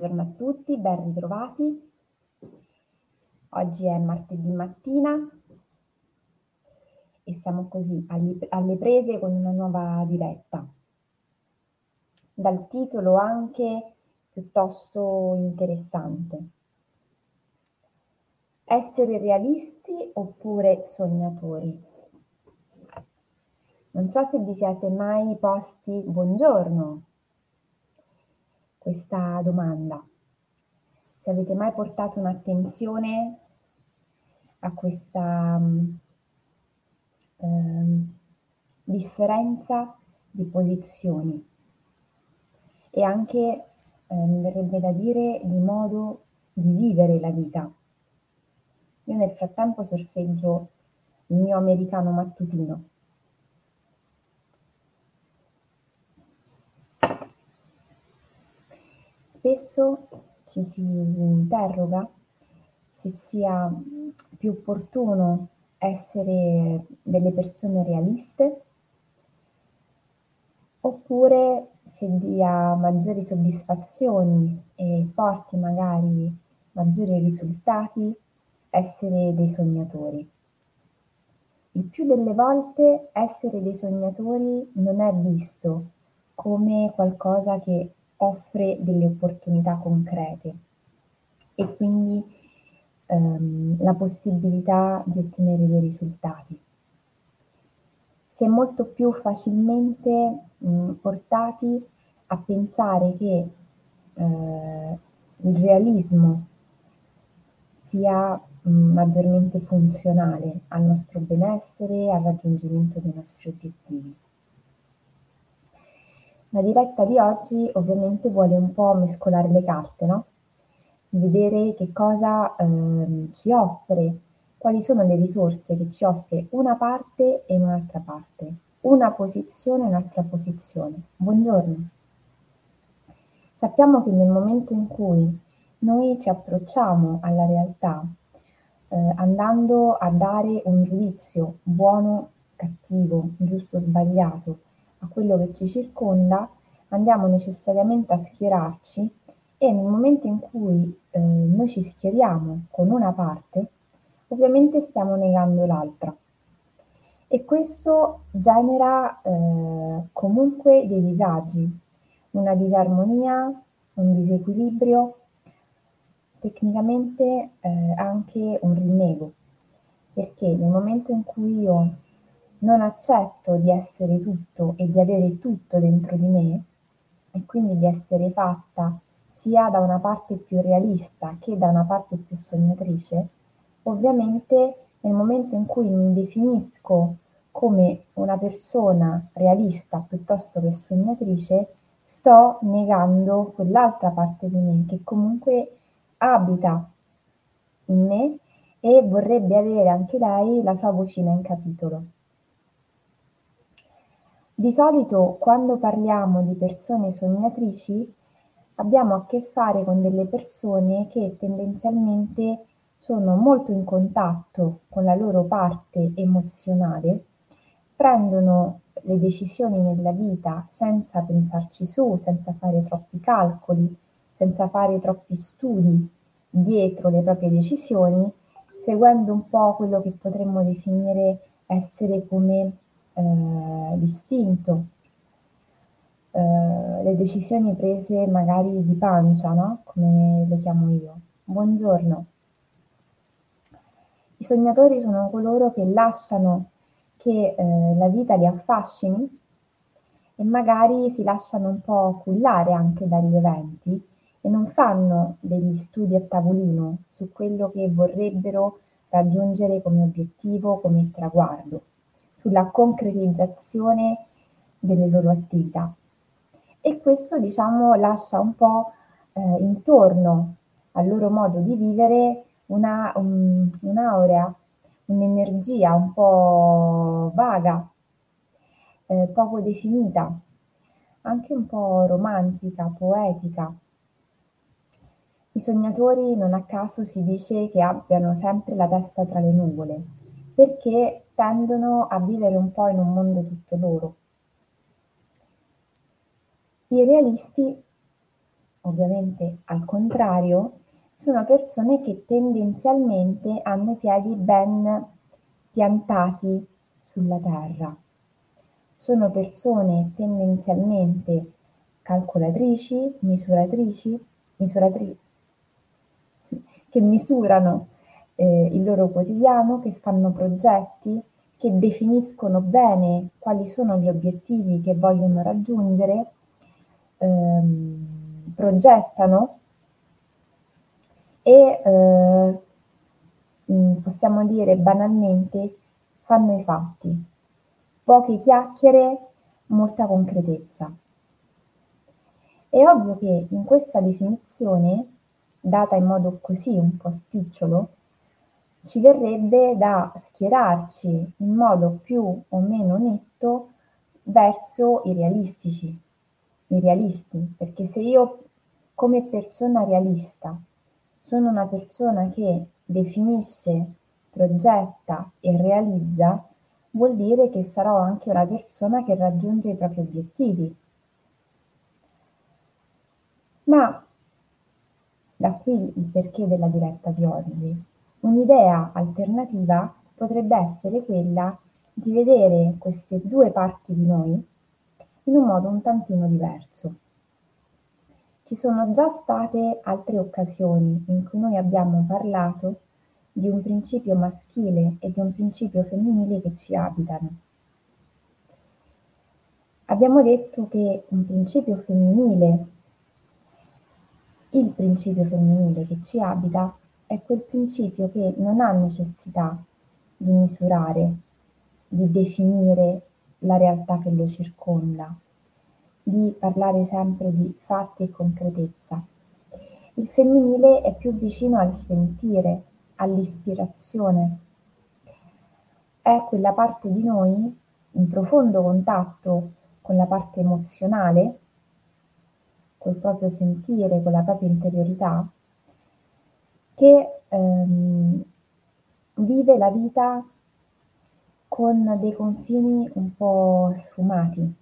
Buongiorno a tutti, ben ritrovati. Oggi è martedì mattina e siamo così alle prese con una nuova diretta. Dal titolo anche piuttosto interessante. Essere realisti oppure sognatori? Non so se vi siete mai posti buongiorno questa domanda. Se avete mai portato un'attenzione a questa eh, differenza di posizioni e anche, eh, mi verrebbe da dire, di modo di vivere la vita. Io nel frattempo sorseggio il mio americano mattutino Spesso ci si interroga se sia più opportuno essere delle persone realiste oppure se dia maggiori soddisfazioni e porti magari maggiori risultati essere dei sognatori. Il più delle volte essere dei sognatori non è visto come qualcosa che offre delle opportunità concrete e quindi ehm, la possibilità di ottenere dei risultati. Si è molto più facilmente mh, portati a pensare che eh, il realismo sia mh, maggiormente funzionale al nostro benessere e al raggiungimento dei nostri obiettivi. La diretta di oggi ovviamente vuole un po' mescolare le carte, no? Vedere che cosa eh, ci offre, quali sono le risorse che ci offre una parte e un'altra parte, una posizione e un'altra posizione. Buongiorno. Sappiamo che nel momento in cui noi ci approcciamo alla realtà eh, andando a dare un giudizio buono, cattivo, giusto, sbagliato, a quello che ci circonda, andiamo necessariamente a schierarci e nel momento in cui eh, noi ci schieriamo con una parte, ovviamente stiamo negando l'altra. E questo genera eh, comunque dei disagi, una disarmonia, un disequilibrio, tecnicamente eh, anche un rinnego, perché nel momento in cui io non accetto di essere tutto e di avere tutto dentro di me e quindi di essere fatta sia da una parte più realista che da una parte più sognatrice, ovviamente nel momento in cui mi definisco come una persona realista piuttosto che sognatrice, sto negando quell'altra parte di me che comunque abita in me e vorrebbe avere anche lei la sua vocina in capitolo. Di solito quando parliamo di persone sognatrici abbiamo a che fare con delle persone che tendenzialmente sono molto in contatto con la loro parte emozionale, prendono le decisioni nella vita senza pensarci su, senza fare troppi calcoli, senza fare troppi studi dietro le proprie decisioni, seguendo un po' quello che potremmo definire essere come eh, distinto, eh, le decisioni prese magari di pancia, no? come le chiamo io. Buongiorno. I sognatori sono coloro che lasciano che eh, la vita li affascini e magari si lasciano un po' cullare anche dagli eventi e non fanno degli studi a tavolino su quello che vorrebbero raggiungere come obiettivo, come traguardo sulla concretizzazione delle loro attività. E questo, diciamo, lascia un po' eh, intorno al loro modo di vivere una, un, un'aurea, un'energia un po' vaga, eh, poco definita, anche un po' romantica, poetica. I sognatori non a caso si dice che abbiano sempre la testa tra le nuvole, perché tendono a vivere un po' in un mondo tutto loro. I realisti ovviamente al contrario, sono persone che tendenzialmente hanno i piedi ben piantati sulla terra. Sono persone tendenzialmente calcolatrici, misuratrici, misuratri- che misurano eh, il loro quotidiano, che fanno progetti, che definiscono bene quali sono gli obiettivi che vogliono raggiungere, ehm, progettano e eh, mm, possiamo dire banalmente fanno i fatti. Poche chiacchiere, molta concretezza. È ovvio che in questa definizione, data in modo così un po' spicciolo, ci verrebbe da schierarci in modo più o meno netto verso i realistici, i realisti, perché se io come persona realista sono una persona che definisce, progetta e realizza, vuol dire che sarò anche una persona che raggiunge i propri obiettivi. Ma da qui il perché della diretta di oggi. Un'idea alternativa potrebbe essere quella di vedere queste due parti di noi in un modo un tantino diverso. Ci sono già state altre occasioni in cui noi abbiamo parlato di un principio maschile e di un principio femminile che ci abitano. Abbiamo detto che un principio femminile, il principio femminile che ci abita, è quel principio che non ha necessità di misurare, di definire la realtà che lo circonda, di parlare sempre di fatti e concretezza. Il femminile è più vicino al sentire, all'ispirazione. È quella parte di noi in profondo contatto con la parte emozionale, col proprio sentire, con la propria interiorità, che ehm, vive la vita con dei confini un po' sfumati.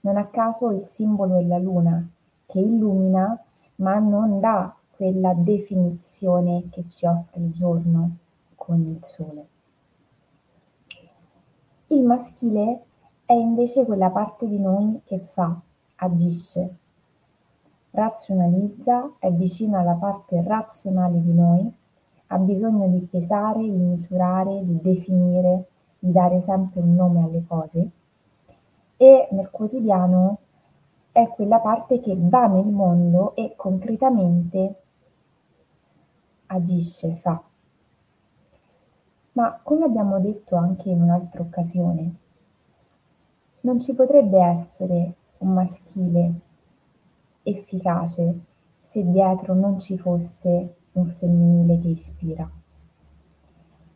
Non a caso il simbolo è la luna, che illumina ma non dà quella definizione che ci offre il giorno con il sole. Il maschile è invece quella parte di noi che fa, agisce, razionalizza, è vicino alla parte razionale di noi, ha bisogno di pesare, di misurare, di definire, di dare sempre un nome alle cose e nel quotidiano è quella parte che va nel mondo e concretamente agisce, fa. Ma come abbiamo detto anche in un'altra occasione, non ci potrebbe essere un maschile efficace se dietro non ci fosse un femminile che ispira.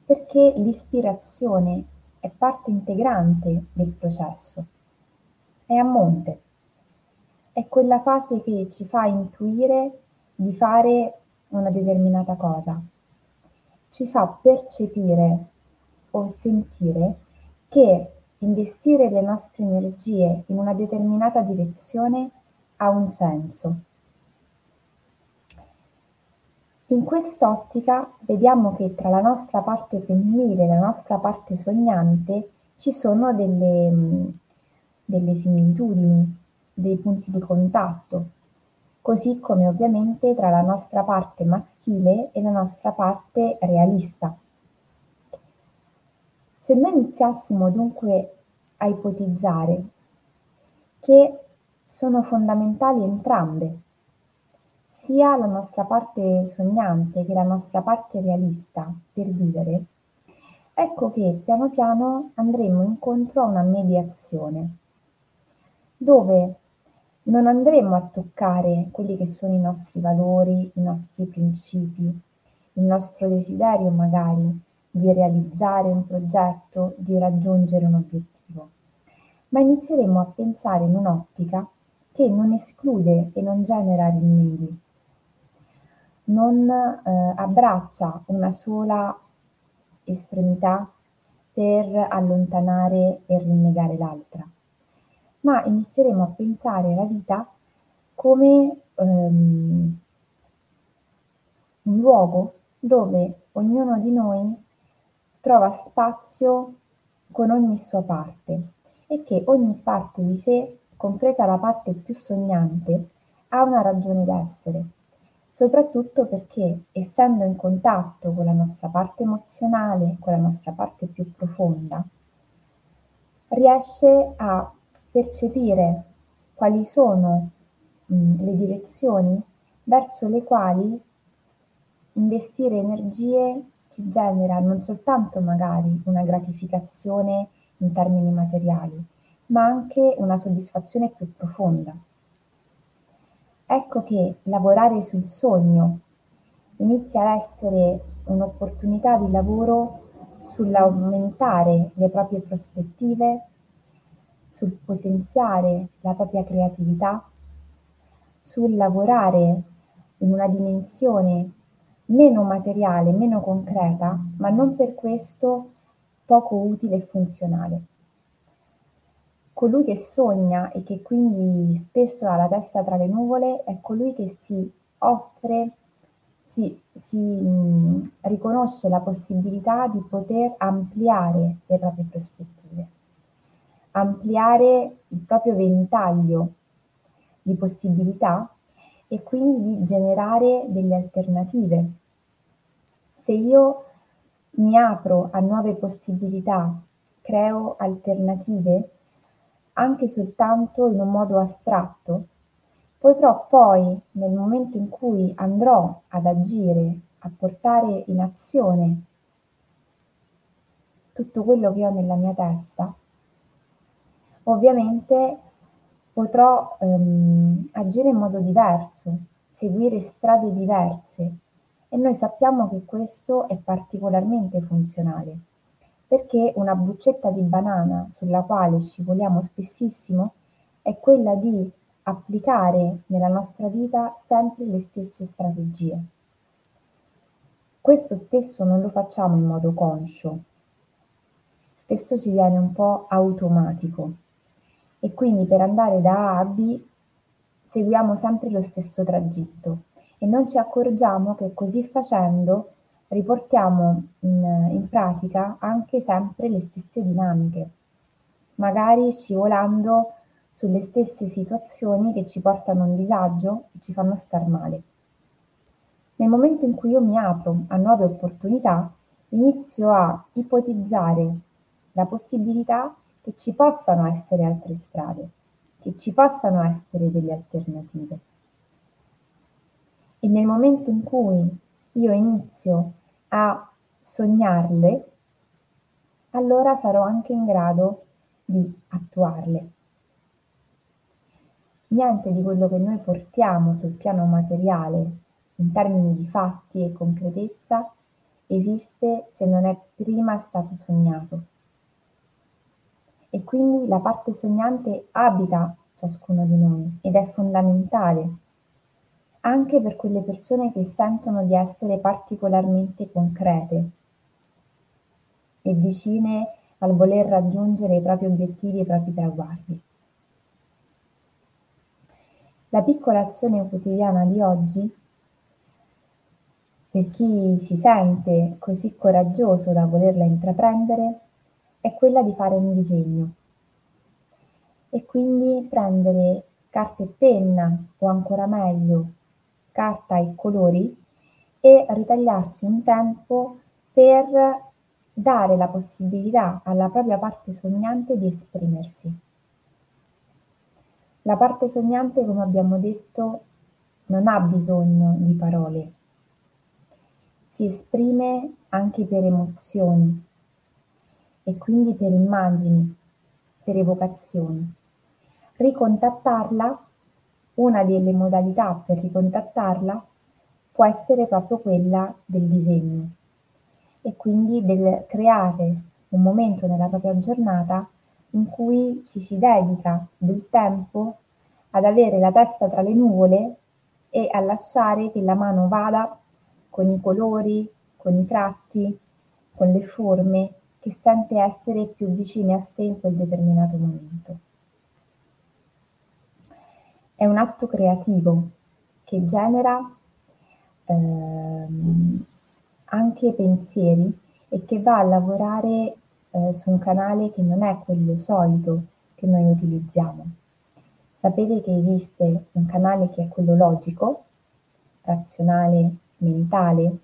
Perché l'ispirazione è parte integrante del processo, è a monte, è quella fase che ci fa intuire di fare una determinata cosa, ci fa percepire o sentire che investire le nostre energie in una determinata direzione ha un senso. In quest'ottica vediamo che tra la nostra parte femminile e la nostra parte sognante ci sono delle, delle similitudini, dei punti di contatto, così come ovviamente tra la nostra parte maschile e la nostra parte realista. Se noi iniziassimo dunque a ipotizzare che sono fondamentali entrambe, sia la nostra parte sognante che la nostra parte realista per vivere, ecco che piano piano andremo incontro a una mediazione, dove non andremo a toccare quelli che sono i nostri valori, i nostri principi, il nostro desiderio magari di realizzare un progetto, di raggiungere un obiettivo, ma inizieremo a pensare in un'ottica che non esclude e non genera rimedi, non eh, abbraccia una sola estremità per allontanare e rinnegare l'altra, ma inizieremo a pensare la vita come ehm, un luogo dove ognuno di noi trova spazio con ogni sua parte e che ogni parte di sé, compresa la parte più sognante, ha una ragione d'essere, soprattutto perché essendo in contatto con la nostra parte emozionale, con la nostra parte più profonda, riesce a percepire quali sono mh, le direzioni verso le quali investire energie ci genera non soltanto magari una gratificazione in termini materiali, ma anche una soddisfazione più profonda. Ecco che lavorare sul sogno inizia ad essere un'opportunità di lavoro sull'aumentare le proprie prospettive, sul potenziare la propria creatività, sul lavorare in una dimensione meno materiale, meno concreta, ma non per questo poco utile e funzionale. Colui che sogna e che quindi spesso ha la testa tra le nuvole è colui che si offre, si, si mh, riconosce la possibilità di poter ampliare le proprie prospettive, ampliare il proprio ventaglio di possibilità e quindi di generare delle alternative. Se io mi apro a nuove possibilità, creo alternative, anche soltanto in un modo astratto, potrò poi, nel momento in cui andrò ad agire, a portare in azione tutto quello che ho nella mia testa, ovviamente potrò ehm, agire in modo diverso, seguire strade diverse e noi sappiamo che questo è particolarmente funzionale perché una buccetta di banana sulla quale scivoliamo spessissimo è quella di applicare nella nostra vita sempre le stesse strategie. Questo spesso non lo facciamo in modo conscio, spesso ci viene un po' automatico e quindi per andare da A a B seguiamo sempre lo stesso tragitto e non ci accorgiamo che così facendo riportiamo in, in pratica anche sempre le stesse dinamiche, magari scivolando sulle stesse situazioni che ci portano a un disagio e ci fanno star male. Nel momento in cui io mi apro a nuove opportunità, inizio a ipotizzare la possibilità che ci possano essere altre strade, che ci possano essere delle alternative. E nel momento in cui io inizio a sognarle, allora sarò anche in grado di attuarle. Niente di quello che noi portiamo sul piano materiale in termini di fatti e concretezza esiste se non è prima stato sognato. E quindi la parte sognante abita ciascuno di noi ed è fondamentale anche per quelle persone che sentono di essere particolarmente concrete e vicine al voler raggiungere i propri obiettivi e i propri traguardi. La piccola azione quotidiana di oggi, per chi si sente così coraggioso da volerla intraprendere, è quella di fare un disegno e quindi prendere carta e penna o ancora meglio carta e colori e ritagliarsi un tempo per dare la possibilità alla propria parte sognante di esprimersi. La parte sognante, come abbiamo detto, non ha bisogno di parole, si esprime anche per emozioni e quindi per immagini, per evocazioni. Ricontattarla una delle modalità per ricontattarla può essere proprio quella del disegno e quindi del creare un momento nella propria giornata in cui ci si dedica del tempo ad avere la testa tra le nuvole e a lasciare che la mano vada con i colori, con i tratti, con le forme che sente essere più vicine a sé in quel determinato momento. È un atto creativo che genera ehm, anche pensieri e che va a lavorare eh, su un canale che non è quello solito che noi utilizziamo. Sapete che esiste un canale che è quello logico, razionale, mentale,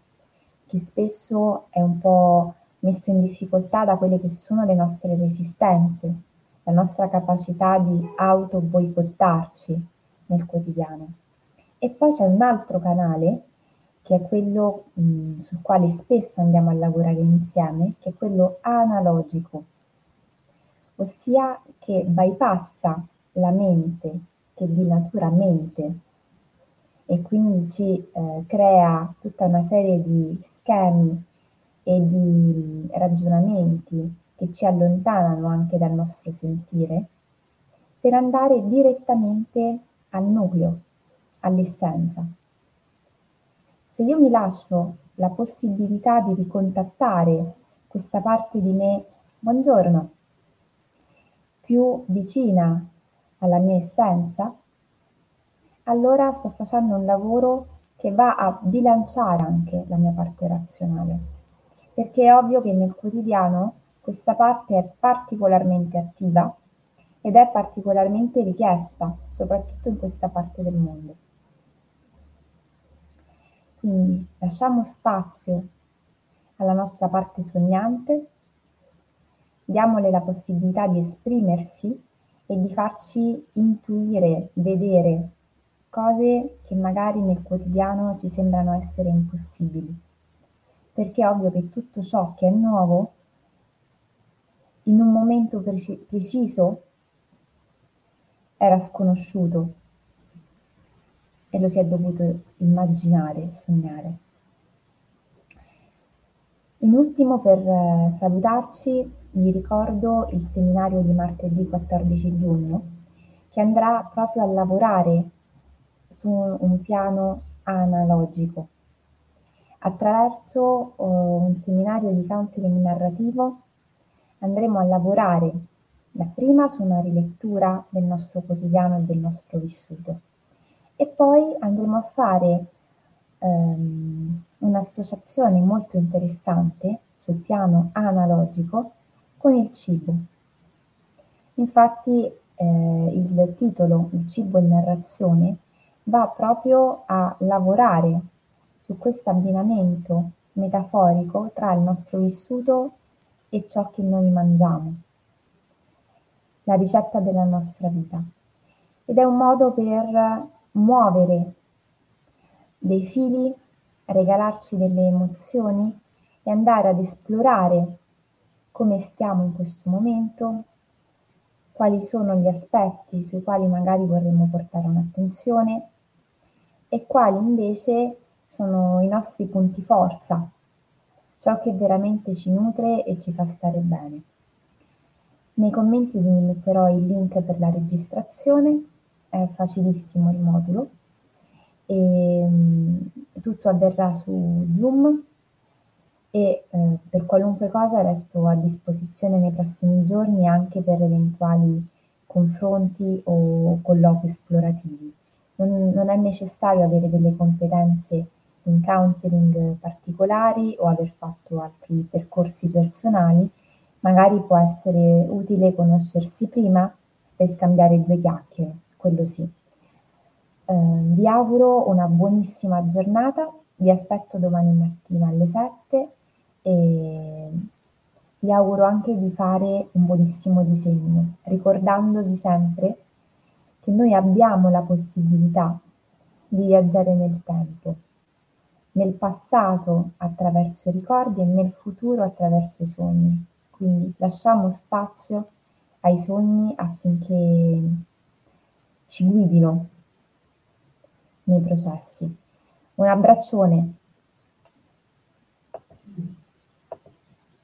che spesso è un po' messo in difficoltà da quelle che sono le nostre resistenze, la nostra capacità di auto boicottarci nel quotidiano. E poi c'è un altro canale che è quello mh, sul quale spesso andiamo a lavorare insieme, che è quello analogico, ossia che bypassa la mente, che di natura mente, e quindi ci eh, crea tutta una serie di schemi e di ragionamenti che ci allontanano anche dal nostro sentire, per andare direttamente al nucleo, all'essenza. Se io mi lascio la possibilità di ricontattare questa parte di me, buongiorno, più vicina alla mia essenza, allora sto facendo un lavoro che va a bilanciare anche la mia parte razionale. Perché è ovvio che nel quotidiano questa parte è particolarmente attiva ed è particolarmente richiesta, soprattutto in questa parte del mondo. Quindi lasciamo spazio alla nostra parte sognante, diamole la possibilità di esprimersi e di farci intuire, vedere cose che magari nel quotidiano ci sembrano essere impossibili. Perché è ovvio che tutto ciò che è nuovo, in un momento preci- preciso, era sconosciuto e lo si è dovuto immaginare, sognare. In ultimo, per eh, salutarci, vi ricordo il seminario di martedì 14 giugno che andrà proprio a lavorare su un piano analogico. Attraverso uh, un seminario di counseling narrativo andremo a lavorare dapprima su una rilettura del nostro quotidiano e del nostro vissuto e poi andremo a fare um, un'associazione molto interessante sul piano analogico con il cibo. Infatti eh, il titolo Il cibo in narrazione va proprio a lavorare su questo abbinamento metaforico tra il nostro vissuto e ciò che noi mangiamo, la ricetta della nostra vita. Ed è un modo per muovere dei fili, regalarci delle emozioni e andare ad esplorare come stiamo in questo momento, quali sono gli aspetti sui quali magari vorremmo portare un'attenzione e quali invece sono i nostri punti forza, ciò che veramente ci nutre e ci fa stare bene. Nei commenti vi metterò il link per la registrazione è facilissimo il modulo e mm, tutto avverrà su Zoom e eh, per qualunque cosa resto a disposizione nei prossimi giorni anche per eventuali confronti o colloqui esplorativi. Non, non è necessario avere delle competenze in counseling particolari o aver fatto altri percorsi personali, magari può essere utile conoscersi prima per scambiare due chiacchiere quello sì. Eh, vi auguro una buonissima giornata, vi aspetto domani mattina alle 7 e vi auguro anche di fare un buonissimo disegno, ricordandovi sempre che noi abbiamo la possibilità di viaggiare nel tempo, nel passato attraverso i ricordi e nel futuro attraverso i sogni. Quindi lasciamo spazio ai sogni affinché ci guidino nei processi. Un abbraccione